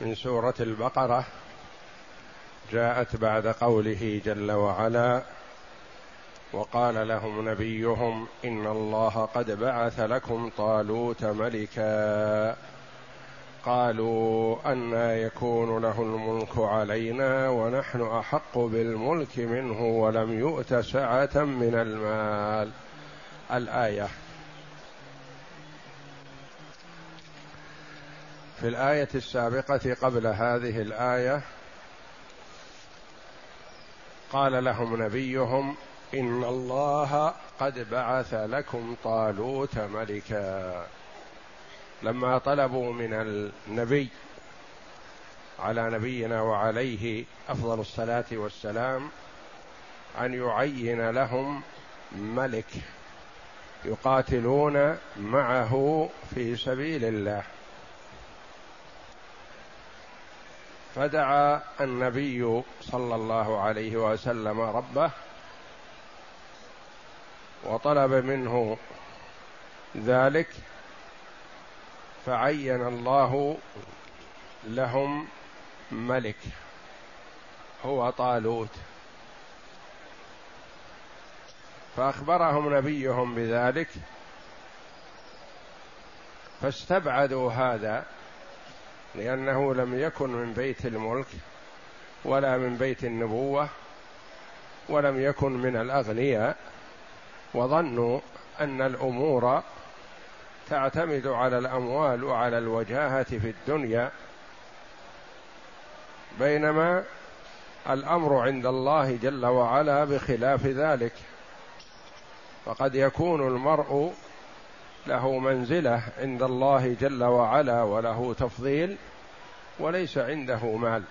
من سورة البقرة جاءت بعد قوله جل وعلا وقال لهم نبيهم إن الله قد بعث لكم طالوت ملكا قالوا أنا يكون له الملك علينا ونحن أحق بالملك منه ولم يؤت سعة من المال. الآية في الآية السابقة قبل هذه الآية قال لهم نبيهم إن الله قد بعث لكم طالوت ملكا. لما طلبوا من النبي على نبينا وعليه أفضل الصلاة والسلام أن يعين لهم ملك يقاتلون معه في سبيل الله. فدعا النبي صلى الله عليه وسلم ربه وطلب منه ذلك فعين الله لهم ملك هو طالوت. فأخبرهم نبيهم بذلك فاستبعدوا هذا لأنه لم يكن من بيت الملك ولا من بيت النبوة ولم يكن من الأغنياء وظنوا أن الأمور تعتمد على الأموال وعلى الوجاهة في الدنيا. بينما الأمر عند الله جل وعلا بخلاف ذلك. فقد يكون المرء له منزلة عند الله جل وعلا وله تفضيل وليس عنده مال.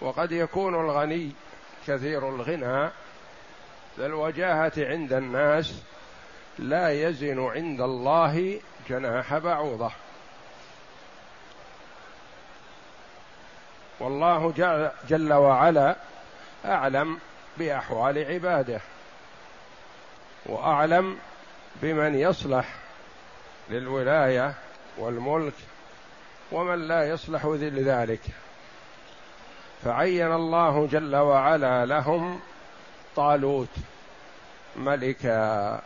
وقد يكون الغني كثير الغنى ذا الوجاهة عند الناس لا يزن عند الله جناح بعوضة. والله جل وعلا أعلم بأحوال عباده وأعلم بمن يصلح للولاية والملك ومن لا يصلح لذلك. فعين الله جل وعلا لهم طالوت ملكا.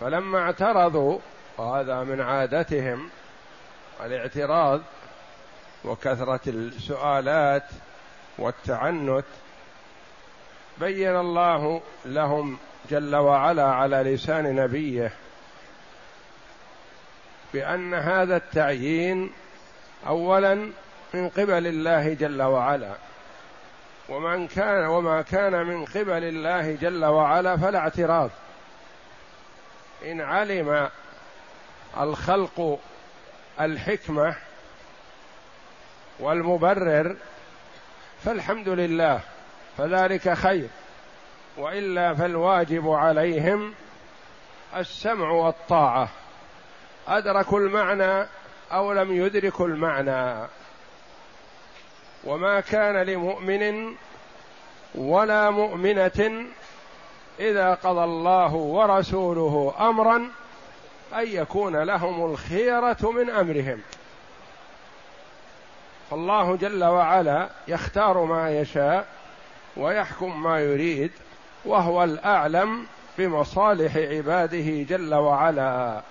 فلما اعترضوا وهذا من عادتهم الاعتراض وكثرة السؤالات والتعنت بين الله لهم جل وعلا على لسان نبيه بأن هذا التعيين اولا من قبل الله جل وعلا ومن كان وما كان من قبل الله جل وعلا فلا اعتراض. إن علم الخلق الحكمة والمبرر فالحمد لله فذلك خير. وإلا فالواجب عليهم السمع والطاعة. أدركوا المعنى أو لم يدركوا المعنى. وما كان لمؤمن ولا مؤمنة إذا قضى الله ورسوله أمرا أن يكون لهم الخيرة من أمرهم. فالله جل وعلا يختار ما يشاء ويحكم ما يريد. وهو الأعلم بمصالح عباده جل وعلا.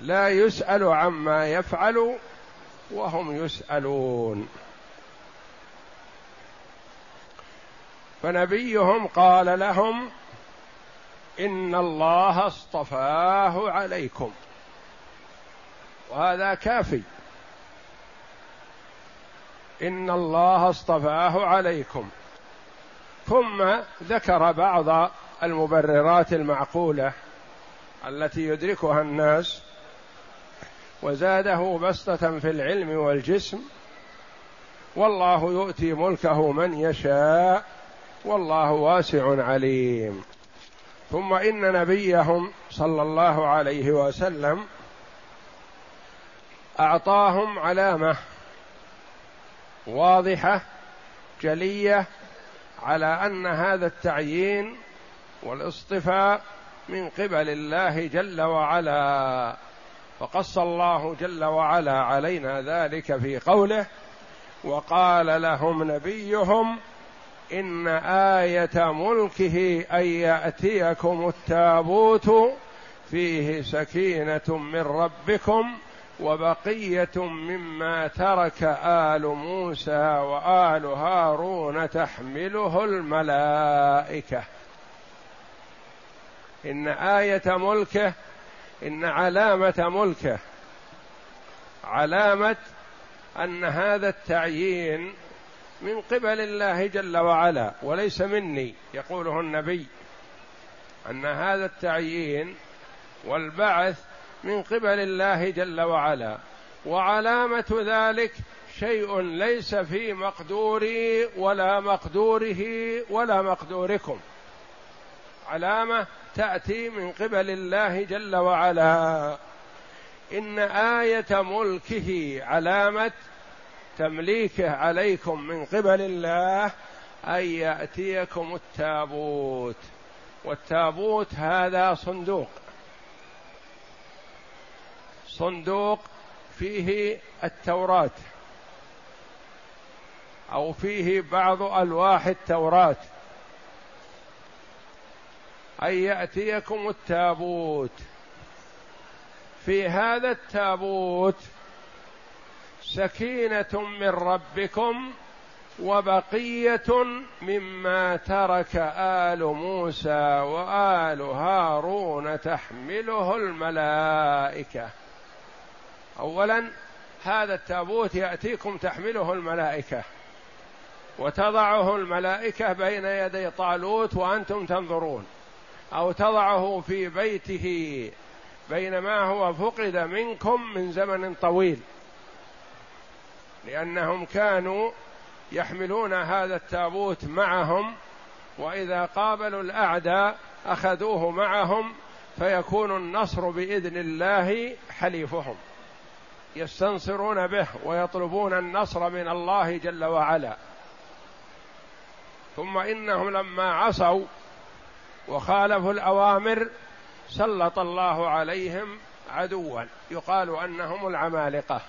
لا يسأل عما يفعل وهم يسألون. فنبيهم قال لهم إن الله اصطفاه عليكم. وهذا كافي. إن الله اصطفاه عليكم. ثم ذكر بعض المبررات المعقولة التي يدركها الناس وزاده بسطة في العلم والجسم والله يؤتي ملكه من يشاء والله واسع عليم. ثم إن نبيهم صلى الله عليه وسلم أعطاهم علامة واضحة جلية على أن هذا التعيين والاصطفاء من قبل الله جل وعلا. فقص الله جل وعلا علينا ذلك في قوله وقال لهم نبيهم إن آية ملكه أن يأتيكم التابوت فيه سكينة من ربكم وبقية مما ترك آل موسى وآل هارون تحمله الملائكة. إن آية ملكه إن علامة ملكه. علامة أن هذا التعيين من قبل الله جل وعلا وليس مني يقوله النبي. أن هذا التعيين والبعث من قبل الله جل وعلا. وعلامة ذلك شيء ليس في مقدوري ولا مقدوره ولا مقدوركم. علامة تأتي من قبل الله جل وعلا. إن آية ملكه علامة تمليكه عليكم من قبل الله أن يأتيكم التابوت. والتابوت هذا صندوق. صندوق فيه التوراة أو فيه بعض ألواح التوراة. أن يأتيكم التابوت. في هذا التابوت سكينة من ربكم وبقية مما ترك آل موسى وآل هارون تحمله الملائكة. اولا هذا التابوت يأتيكم تحمله الملائكة وتضعه الملائكة بين يدي طالوت وأنتم تنظرون أو تضعه في بيته بينما هو فقد منكم من زمن طويل لأنهم كانوا يحملون هذا التابوت معهم وإذا قابلوا الأعداء أخذوه معهم فيكون النصر بإذن الله حليفهم. يستنصرون به ويطلبون النصر من الله جل وعلا. ثم إنهم لما عصوا وخالفوا الأوامر سلط الله عليهم عدوا. يقال أنهم العمالقة.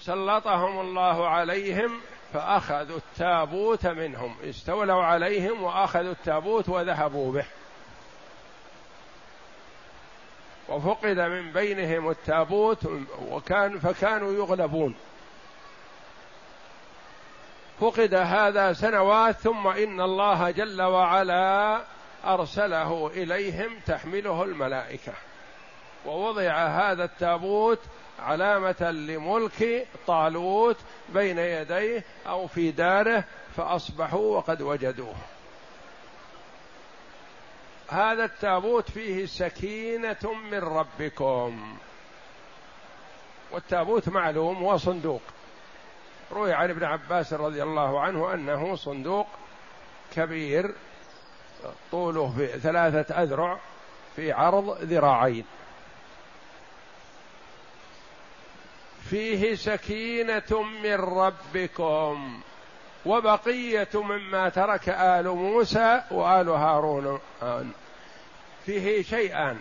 سلطهم الله عليهم فأخذوا التابوت منهم. استولوا عليهم وأخذوا التابوت وذهبوا به. وفقد من بينهم التابوت وكان فكانوا يغلبون. فقد هذا سنوات ثم إن الله جل وعلا أرسله إليهم تحمله الملائكة. ووضع هذا التابوت علامة لملك طالوت بين يديه أو في داره فأصبحوا وقد وجدوه. هذا التابوت فيه سكينة من ربكم. والتابوت معلوم هو صندوق روي عن ابن عباس رضي الله عنه أنه صندوق كبير طوله في ثلاثة أذرع في عرض ذراعين. فيه سكينة من ربكم. وبقية مما ترك آل موسى وآل هارون. فيه شيئان.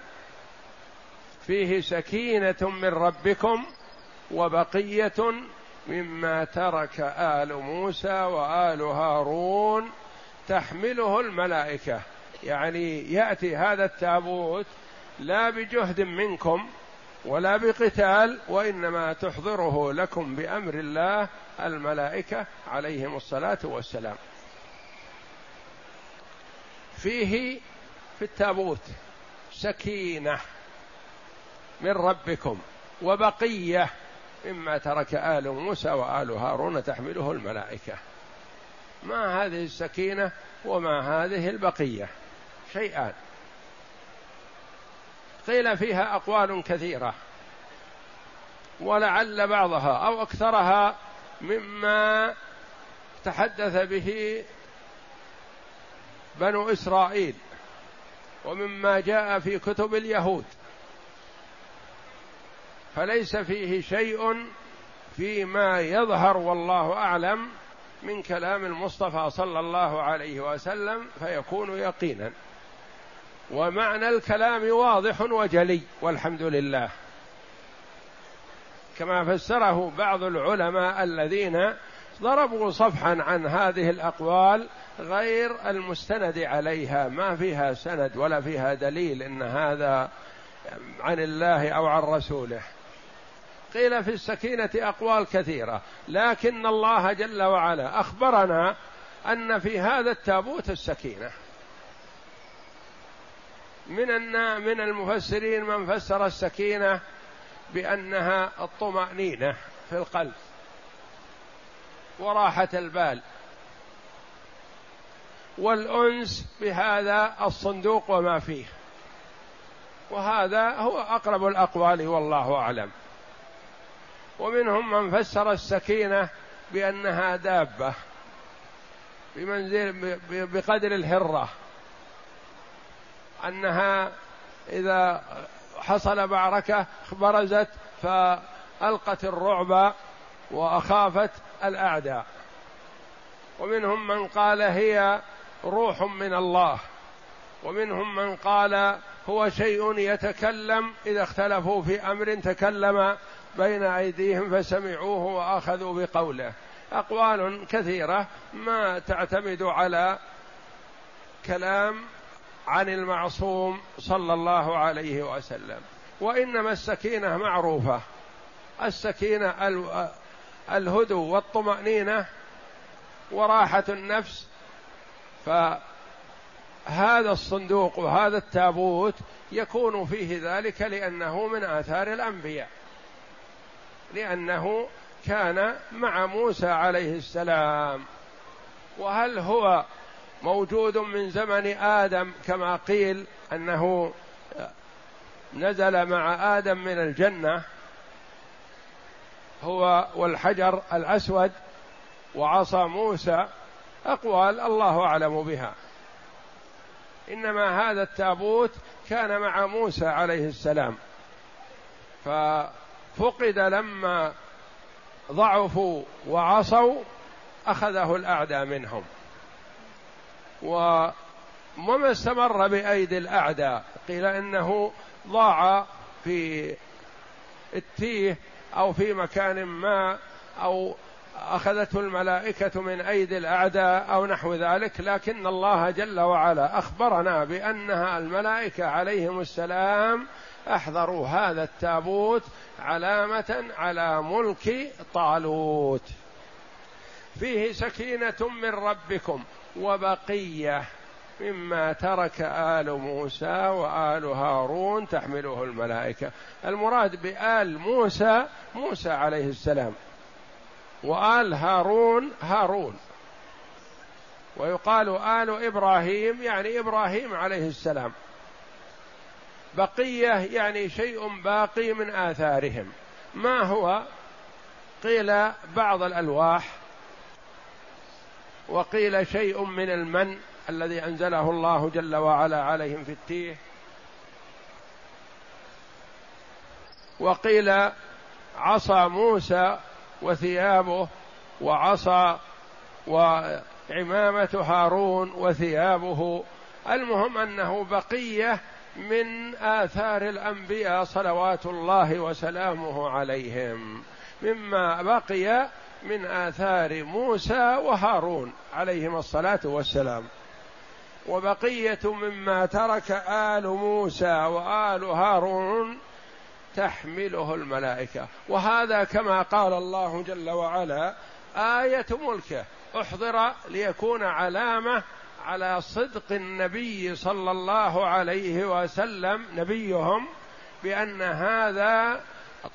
فيه سكينة من ربكم وبقية مما ترك آل موسى وآل هارون تحمله الملائكة. يعني يأتي هذا التابوت لا بجهد منكم ولا بقتال وإنما تحضره لكم بأمر الله الملائكة عليهم الصلاة والسلام. فيه في التابوت سكينة من ربكم وبقية مما ترك آل موسى وآل هارون تحمله الملائكة. ما هذه السكينة وما هذه البقية؟ شيئان. قيل فيها أقوال كثيرة. ولعل بعضها أو أكثرها مما تحدث به بنو إسرائيل ومما جاء في كتب اليهود. فليس فيه شيء فيما يظهر والله أعلم من كلام المصطفى صلى الله عليه وسلم فيكون يقينا. ومعنى الكلام واضح وجلي والحمد لله. كما فسره بعض العلماء الذين ضربوا صفحا عن هذه الأقوال غير المستند عليها. ما فيها سند ولا فيها دليل إن هذا عن الله أو عن رسوله. قيل في السكينة أقوال كثيرة لكن الله جل وعلا أخبرنا أن في هذا التابوت السكينة. من من المفسرين من فسر السكينة بأنها الطمأنينة في القلب وراحة البال. والأنس بهذا الصندوق وما فيه. وهذا هو أقرب الأقوال والله أعلم. ومنهم من فسر السكينة بأنها دابة بمنزل بقدر الهرة. أنها إذا حصل معركة برزت فألقت الرعب وأخافت الأعداء. ومنهم من قال هي روح من الله. ومنهم من قال هو شيء يتكلم إذا اختلفوا في أمر تكلم بين أيديهم فسمعوه وأخذوا بقوله. أقوال كثيرة ما تعتمد على كلام عن المعصوم صلى الله عليه وسلم. وإنما السكينة معروفة. السكينة الهدوء والطمأنينة وراحة النفس. فهذا الصندوق وهذا التابوت يكون فيه ذلك لأنه من آثار الأنبياء. لأنه كان مع موسى عليه السلام. وهل هو موجود من زمن آدم كما قيل أنه نزل مع آدم من الجنة هو والحجر الأسود وعصا موسى أقوال الله أعلم بها. إنما هذا التابوت كان مع موسى عليه السلام. ففقد لما ضعفوا وعصوا أخذه الأعداء منهم. وما استمر بأيدي الأعداء. قيل إنه ضاع في التيه أو في مكان ما أو أخذته الملائكة من أيدي الأعداء أو نحو ذلك. لكن الله جل وعلا أخبرنا بأنها الملائكة عليهم السلام أحضروا هذا التابوت علامة على ملك طالوت. فيه سكينة من ربكم. وبقية مما ترك آل موسى وآل هارون تحمله الملائكة. المراد بآل موسى موسى عليه السلام وآل هارون هارون. ويقال آل إبراهيم يعني إبراهيم عليه السلام. بقية يعني شيء باقي من آثارهم. ما هو؟ قيل بعض الألواح وقيل شيء من المن الذي أنزله الله جل وعلا عليهم في التيه. وقيل عصا موسى وثيابه وعصا وعمامة هارون وثيابه. المهم أنه بقية من آثار الأنبياء صلوات الله وسلامه عليهم. مما بقي من آثار موسى وهارون عليهما الصلاة والسلام. وبقية مما ترك آل موسى وآل هارون تحمله الملائكة. وهذا كما قال الله جل وعلا آية ملكه احضر ليكون علامة على صدق النبي صلى الله عليه وسلم نبيهم بأن هذا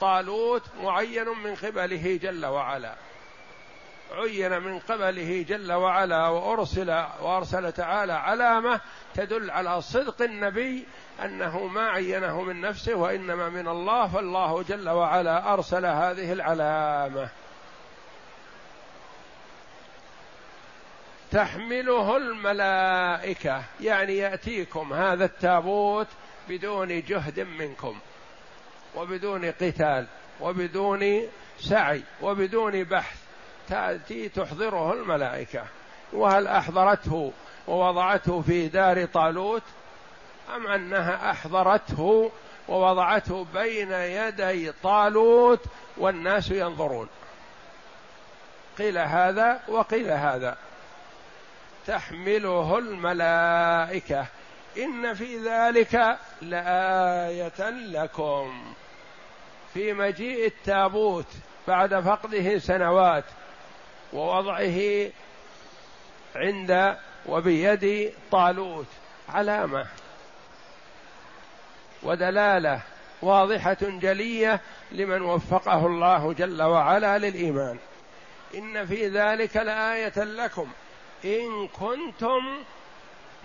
طالوت معين من قبله جل وعلا. عين من قبله جل وعلا وأرسل وأرسل تعالى علامة تدل على صدق النبي أنه ما عينه من نفسه وإنما من الله فالله جل وعلا أرسل هذه العلامة. تحمله الملائكة يعني يأتيكم هذا التابوت بدون جهد منكم وبدون قتال وبدون سعي وبدون بحث تأتي تحضره الملائكة. وهل أحضرته ووضعته في دار طالوت؟ أم أنها أحضرته ووضعته بين يدي طالوت والناس ينظرون؟ قيل هذا وقيل هذا. تحمله الملائكة. إن في ذلك لآية لكم. في مجيء التابوت بعد فقده سنوات. ووضعه عند وبيد طالوت. علامة. ودلالة واضحة جلية لمن وفقه الله جل وعلا للإيمان. إن في ذلك لآية لكم. إن كنتم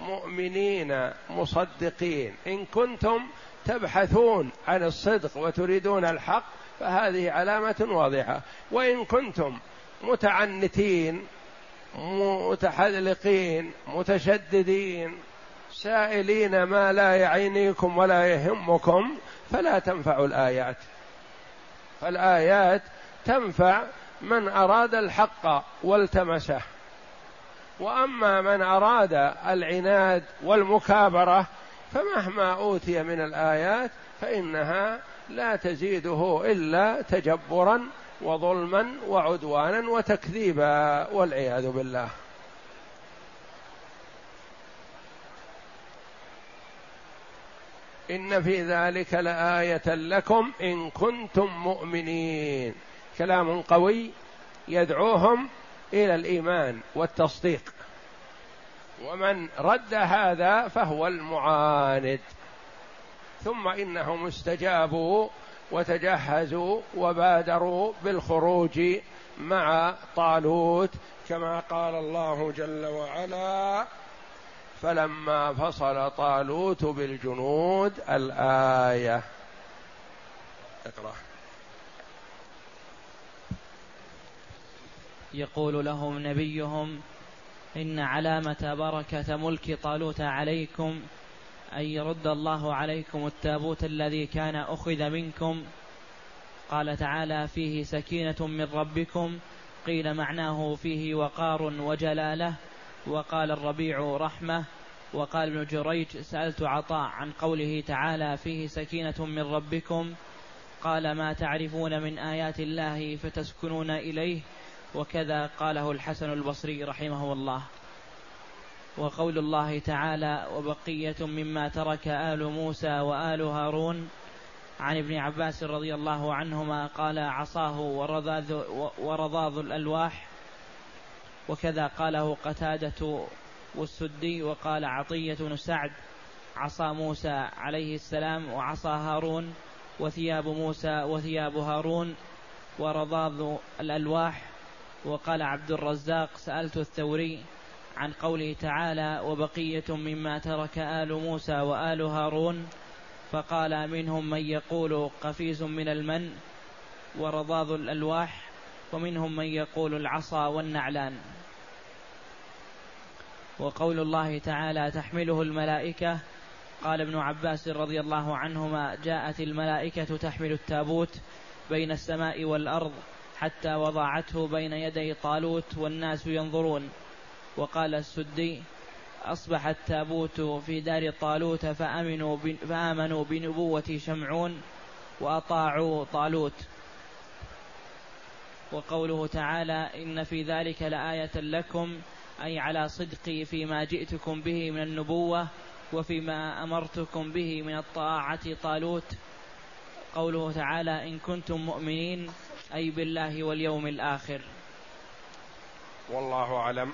مؤمنين مصدقين. إن كنتم تبحثون عن الصدق وتريدون الحق فهذه علامة واضحة. وإن كنتم متعنتين متحلقين متشددين سائلين ما لا يعينيكم ولا يهمكم فلا تنفع الآيات. فالآيات تنفع من أراد الحق والتمسه. وأما من أراد العناد والمكابرة فمهما أوتي من الآيات فإنها لا تزيده إلا تجبرا وظلما وعدوانا وتكذيبا والعياذ بالله. إن في ذلك لآية لكم إن كنتم مؤمنين. كلام قوي يدعوهم إلى الإيمان والتصديق. ومن رد هذا فهو المعاند. ثم إنهم استجابوا وتجهزوا وبادروا بالخروج مع طالوت كما قال الله جل وعلا فلما فصل طالوت بالجنود الآية اقرأ. يقول لهم نبيهم إن علامة بركة ملك طالوت عليكم أن يرد الله عليكم التابوت الذي كان أخذ منكم. قال تعالى فيه سكينة من ربكم. قيل معناه فيه وقار وجلالة. وقال الربيع رحمة. وقال ابن جريج سألت عطاء عن قوله تعالى فيه سكينة من ربكم. قال ما تعرفون من آيات الله فتسكنون إليه. وكذا قاله الحسن البصري رحمه الله. وقول الله تعالى وبقية مما ترك آل موسى وآل هارون عن ابن عباس رضي الله عنهما قال عصاه ورضاض الألواح وكذا قاله قتادة والسدي وقال عطية بن سعد عصا موسى عليه السلام وعصا هارون وثياب موسى وثياب هارون ورضاض الألواح وقال عبد الرزاق سألت الثوري عن قوله تعالى وبقية مما ترك آل موسى وآل هارون فقال منهم من يقول قفيز من المن ورضاض الألواح ومنهم من يقول العصا والنعلان وقول الله تعالى تحمله الملائكة قال ابن عباس رضي الله عنهما جاءت الملائكة تحمل التابوت بين السماء والأرض حتى وضعته بين يدي طالوت والناس ينظرون وقال السدي أصبح التابوت في دار طالوت فأمنوا فآمنوا بنبوة شمعون وأطاعوا طالوت. وقوله تعالى إن في ذلك لآية لكم أي على صدقي فيما جئتكم به من النبوة وفيما أمرتكم به من الطاعة طالوت. قوله تعالى إن كنتم مؤمنين أي بالله واليوم الآخر. والله أعلم.